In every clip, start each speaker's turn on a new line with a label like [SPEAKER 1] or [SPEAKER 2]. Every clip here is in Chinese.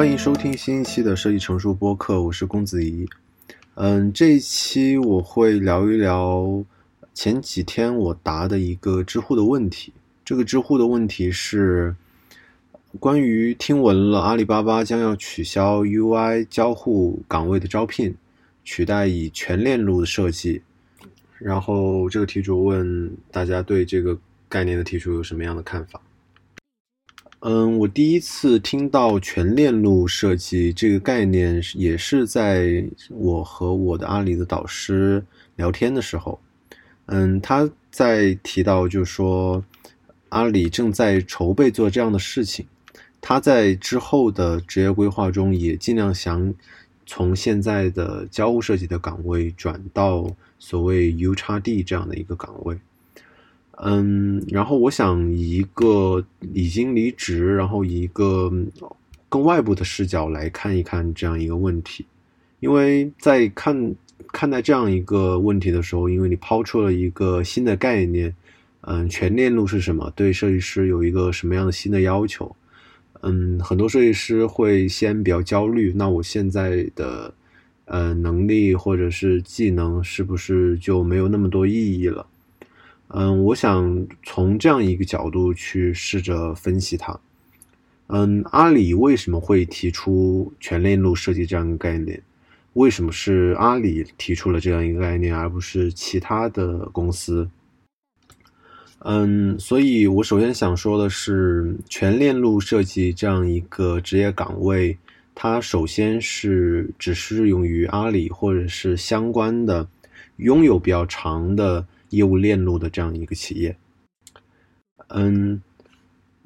[SPEAKER 1] 欢迎收听新一期的设计成熟播客，我是公子怡。嗯，这一期我会聊一聊前几天我答的一个知乎的问题。这个知乎的问题是关于听闻了阿里巴巴将要取消 UI 交互岗位的招聘，取代以全链路的设计。然后这个题主问大家对这个概念的提出有什么样的看法？嗯，我第一次听到全链路设计这个概念，也是在我和我的阿里的导师聊天的时候。嗯，他在提到，就是说阿里正在筹备做这样的事情，他在之后的职业规划中也尽量想从现在的交互设计的岗位转到所谓 U 叉 D 这样的一个岗位。嗯，然后我想以一个已经离职，然后以一个更外部的视角来看一看这样一个问题，因为在看看待这样一个问题的时候，因为你抛出了一个新的概念，嗯，全链路是什么？对设计师有一个什么样的新的要求？嗯，很多设计师会先比较焦虑，那我现在的呃能力或者是技能是不是就没有那么多意义了？嗯，我想从这样一个角度去试着分析它。嗯，阿里为什么会提出全链路设计这样一个概念？为什么是阿里提出了这样一个概念，而不是其他的公司？嗯，所以我首先想说的是，全链路设计这样一个职业岗位，它首先是只适用于阿里或者是相关的拥有比较长的。业务链路的这样一个企业，嗯，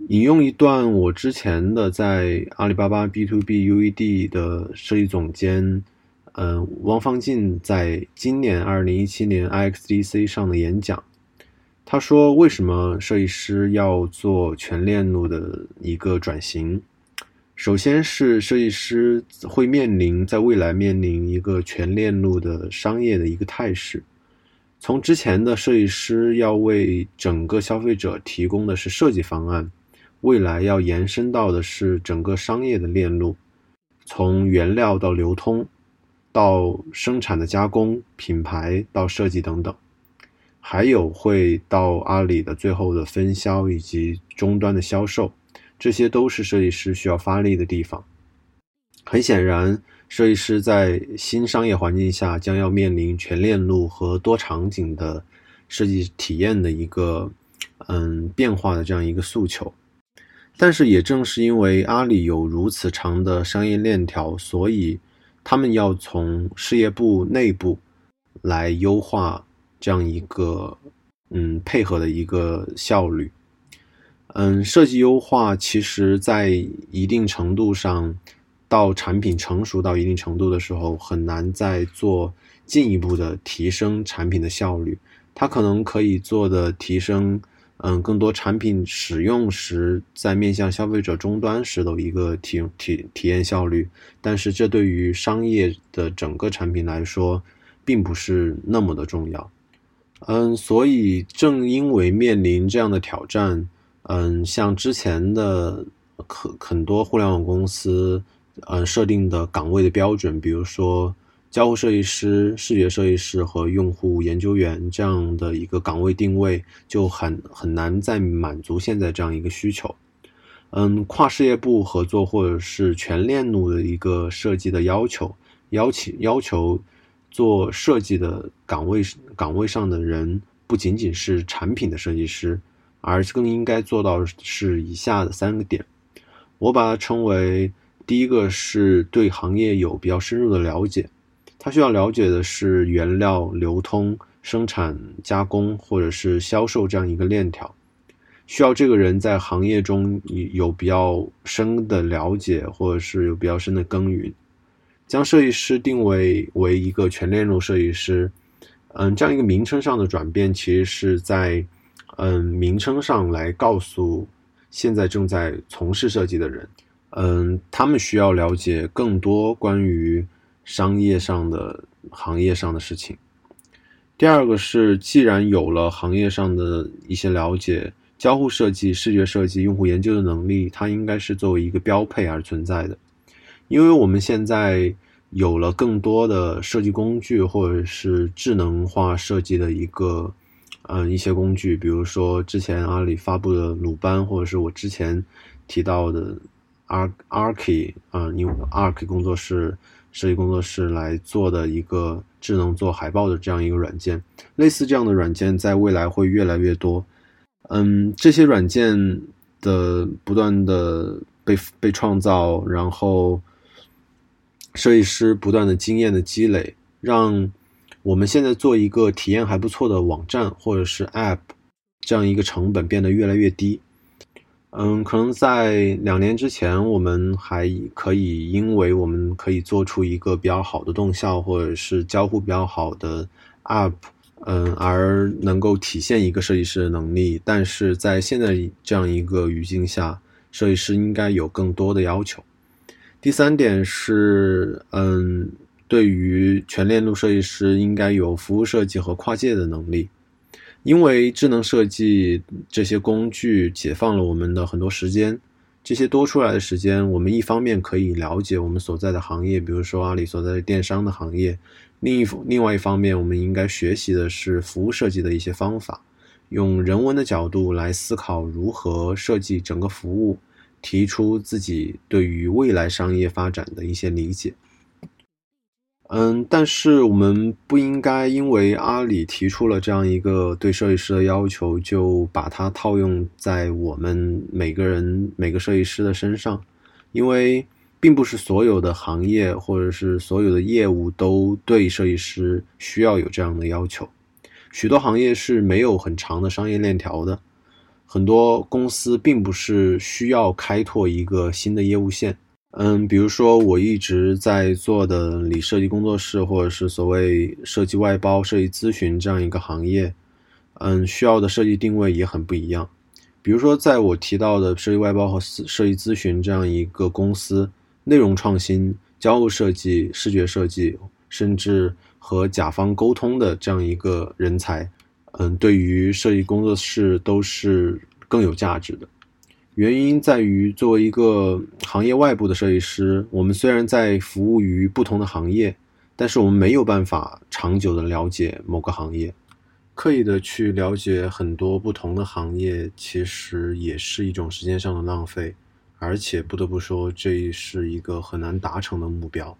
[SPEAKER 1] 引用一段我之前的在阿里巴巴 B to B UED 的设计总监，嗯，汪方进在今年二零一七年 IXDC 上的演讲，他说：“为什么设计师要做全链路的一个转型？首先是设计师会面临在未来面临一个全链路的商业的一个态势。”从之前的设计师要为整个消费者提供的是设计方案，未来要延伸到的是整个商业的链路，从原料到流通，到生产的加工、品牌到设计等等，还有会到阿里的最后的分销以及终端的销售，这些都是设计师需要发力的地方。很显然。设计师在新商业环境下将要面临全链路和多场景的设计体验的一个嗯变化的这样一个诉求，但是也正是因为阿里有如此长的商业链条，所以他们要从事业部内部来优化这样一个嗯配合的一个效率。嗯，设计优化其实在一定程度上。到产品成熟到一定程度的时候，很难再做进一步的提升产品的效率。它可能可以做的提升，嗯，更多产品使用时在面向消费者终端时的一个体体体验效率。但是这对于商业的整个产品来说，并不是那么的重要。嗯，所以正因为面临这样的挑战，嗯，像之前的很很多互联网公司。嗯，设定的岗位的标准，比如说交互设计师、视觉设计师和用户研究员这样的一个岗位定位，就很很难再满足现在这样一个需求。嗯，跨事业部合作或者是全链路的一个设计的要求，要求要求做设计的岗位岗位上的人，不仅仅是产品的设计师，而更应该做到是以下的三个点，我把它称为。第一个是对行业有比较深入的了解，他需要了解的是原料流通、生产、加工或者是销售这样一个链条，需要这个人在行业中有比较深的了解，或者是有比较深的耕耘。将设计师定位为一个全链路设计师，嗯，这样一个名称上的转变，其实是在嗯名称上来告诉现在正在从事设计的人。嗯，他们需要了解更多关于商业上的、行业上的事情。第二个是，既然有了行业上的一些了解，交互设计、视觉设计、用户研究的能力，它应该是作为一个标配而存在的。因为我们现在有了更多的设计工具，或者是智能化设计的一个，嗯，一些工具，比如说之前阿里发布的鲁班，或者是我之前提到的 Arc Arc，嗯，用 Arc 工作室设计工作室来做的一个智能做海报的这样一个软件，类似这样的软件，在未来会越来越多。嗯，这些软件的不断的被被创造，然后。设计师不断的经验的积累，让我们现在做一个体验还不错的网站或者是 App，这样一个成本变得越来越低。嗯，可能在两年之前，我们还可以因为我们可以做出一个比较好的动效或者是交互比较好的 App，嗯，而能够体现一个设计师的能力。但是在现在这样一个语境下，设计师应该有更多的要求。第三点是，嗯，对于全链路设计师应该有服务设计和跨界的能力，因为智能设计这些工具解放了我们的很多时间，这些多出来的时间，我们一方面可以了解我们所在的行业，比如说阿里所在的电商的行业，另一另外一方面，我们应该学习的是服务设计的一些方法，用人文的角度来思考如何设计整个服务。提出自己对于未来商业发展的一些理解，嗯，但是我们不应该因为阿里提出了这样一个对设计师的要求，就把它套用在我们每个人每个设计师的身上，因为并不是所有的行业或者是所有的业务都对设计师需要有这样的要求，许多行业是没有很长的商业链条的。很多公司并不是需要开拓一个新的业务线，嗯，比如说我一直在做的理设计工作室，或者是所谓设计外包、设计咨询这样一个行业，嗯，需要的设计定位也很不一样。比如说，在我提到的设计外包和设计咨询这样一个公司，内容创新、交互设计、视觉设计，甚至和甲方沟通的这样一个人才。嗯，对于设计工作室都是更有价值的。原因在于，作为一个行业外部的设计师，我们虽然在服务于不同的行业，但是我们没有办法长久的了解某个行业。刻意的去了解很多不同的行业，其实也是一种时间上的浪费，而且不得不说，这是一个很难达成的目标。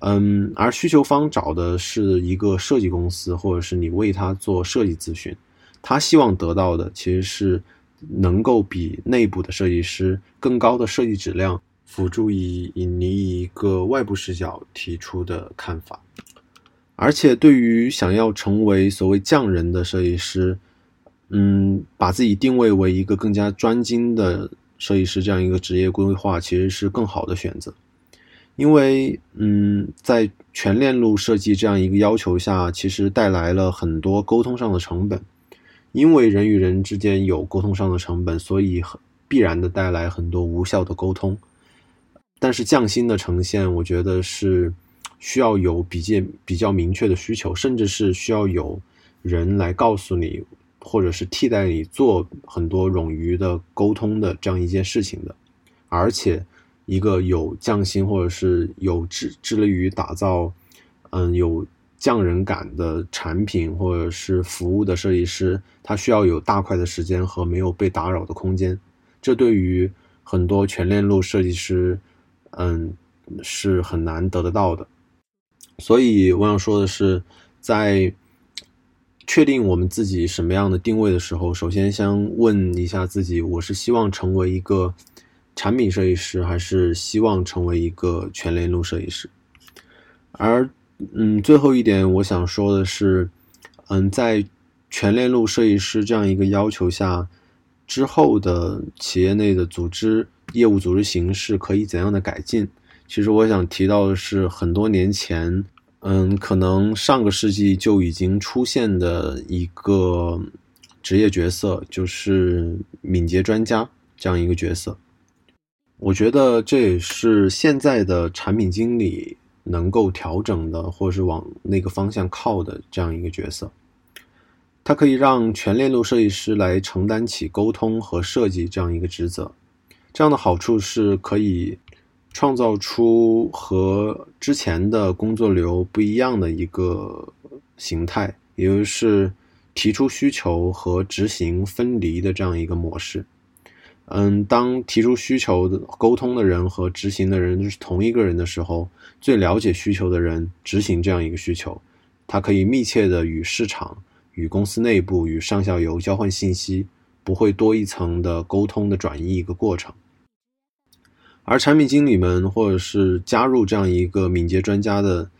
[SPEAKER 1] 嗯，而需求方找的是一个设计公司，或者是你为他做设计咨询，他希望得到的其实是能够比内部的设计师更高的设计质量，辅助以以你一个外部视角提出的看法。而且，对于想要成为所谓匠人的设计师，嗯，把自己定位为一个更加专精的设计师这样一个职业规划，其实是更好的选择。因为，嗯，在全链路设计这样一个要求下，其实带来了很多沟通上的成本。因为人与人之间有沟通上的成本，所以很必然的带来很多无效的沟通。但是匠心的呈现，我觉得是需要有比较比较明确的需求，甚至是需要有人来告诉你，或者是替代你做很多冗余的沟通的这样一件事情的，而且。一个有匠心或者是有致致力于打造，嗯，有匠人感的产品或者是服务的设计师，他需要有大块的时间和没有被打扰的空间。这对于很多全链路设计师，嗯，是很难得得到的。所以我想说的是，在确定我们自己什么样的定位的时候，首先先问一下自己：我是希望成为一个。产品设计师还是希望成为一个全链路设计师，而嗯，最后一点我想说的是，嗯，在全链路设计师这样一个要求下，之后的企业内的组织业务组织形式可以怎样的改进？其实我想提到的是，很多年前，嗯，可能上个世纪就已经出现的一个职业角色，就是敏捷专家这样一个角色。我觉得这也是现在的产品经理能够调整的，或者是往那个方向靠的这样一个角色。它可以让全链路设计师来承担起沟通和设计这样一个职责。这样的好处是可以创造出和之前的工作流不一样的一个形态，也就是提出需求和执行分离的这样一个模式。嗯，当提出需求的沟通的人和执行的人是同一个人的时候，最了解需求的人执行这样一个需求，他可以密切的与市场、与公司内部、与上下游交换信息，不会多一层的沟通的转移一个过程。而产品经理们或者是加入这样一个敏捷专家的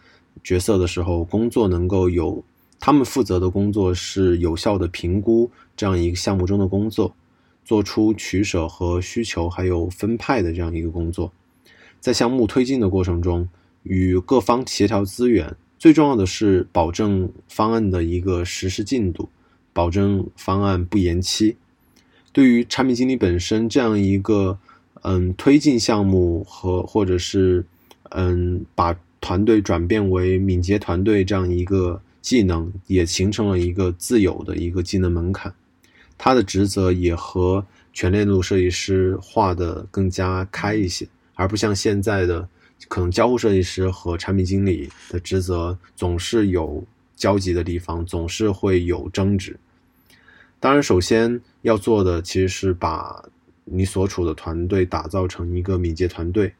[SPEAKER 1] 角色的时候，工作能够有他们负责的工作是有效的评估这样一个项目中的工作。做出取舍和需求，还有分派的这样一个工作，在项目推进的过程中，与各方协调资源，最重要的是保证方案的一个实施进度，保证方案不延期。对于产品经理本身这样一个，嗯，推进项目和或者是，嗯，把团队转变为敏捷团队这样一个技能，也形成了一个自有的一个技能门槛。他的职责也和全链路设计师画的更加开一些，而不像现在的可能交互设计师和产品经理的职责总是有交集的地方，总是会有争执。当然，首先要做的其实是把你所处的团队打造成一个敏捷团队，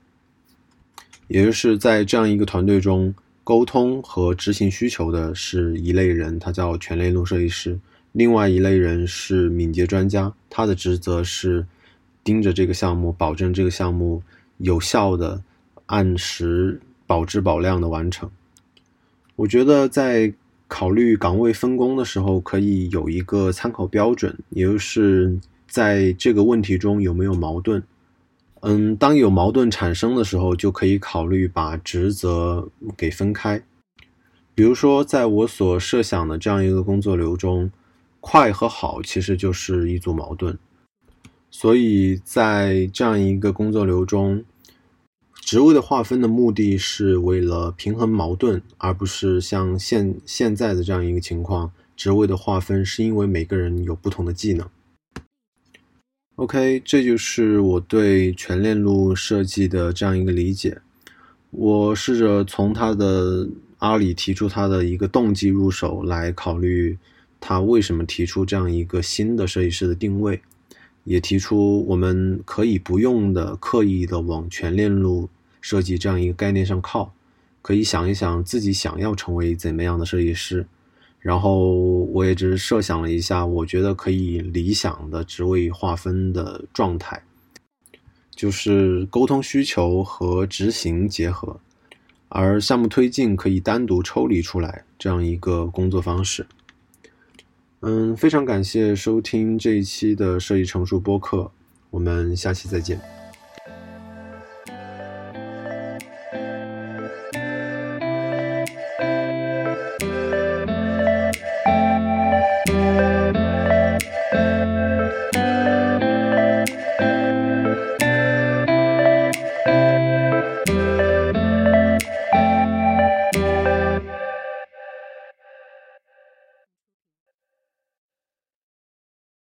[SPEAKER 1] 也就是在这样一个团队中，沟通和执行需求的是一类人，他叫全链路设计师。另外一类人是敏捷专家，他的职责是盯着这个项目，保证这个项目有效的按时保质保量的完成。我觉得在考虑岗位分工的时候，可以有一个参考标准，也就是在这个问题中有没有矛盾。嗯，当有矛盾产生的时候，就可以考虑把职责给分开。比如说，在我所设想的这样一个工作流中。快和好其实就是一组矛盾，所以在这样一个工作流中，职位的划分的目的是为了平衡矛盾，而不是像现现在的这样一个情况，职位的划分是因为每个人有不同的技能。OK，这就是我对全链路设计的这样一个理解。我试着从他的阿里提出他的一个动机入手来考虑。他为什么提出这样一个新的设计师的定位，也提出我们可以不用的刻意的往全链路设计这样一个概念上靠，可以想一想自己想要成为怎么样的设计师，然后我也只是设想了一下，我觉得可以理想的职位划分的状态，就是沟通需求和执行结合，而项目推进可以单独抽离出来这样一个工作方式。嗯，非常感谢收听这一期的设计成熟播客，我们下期再见。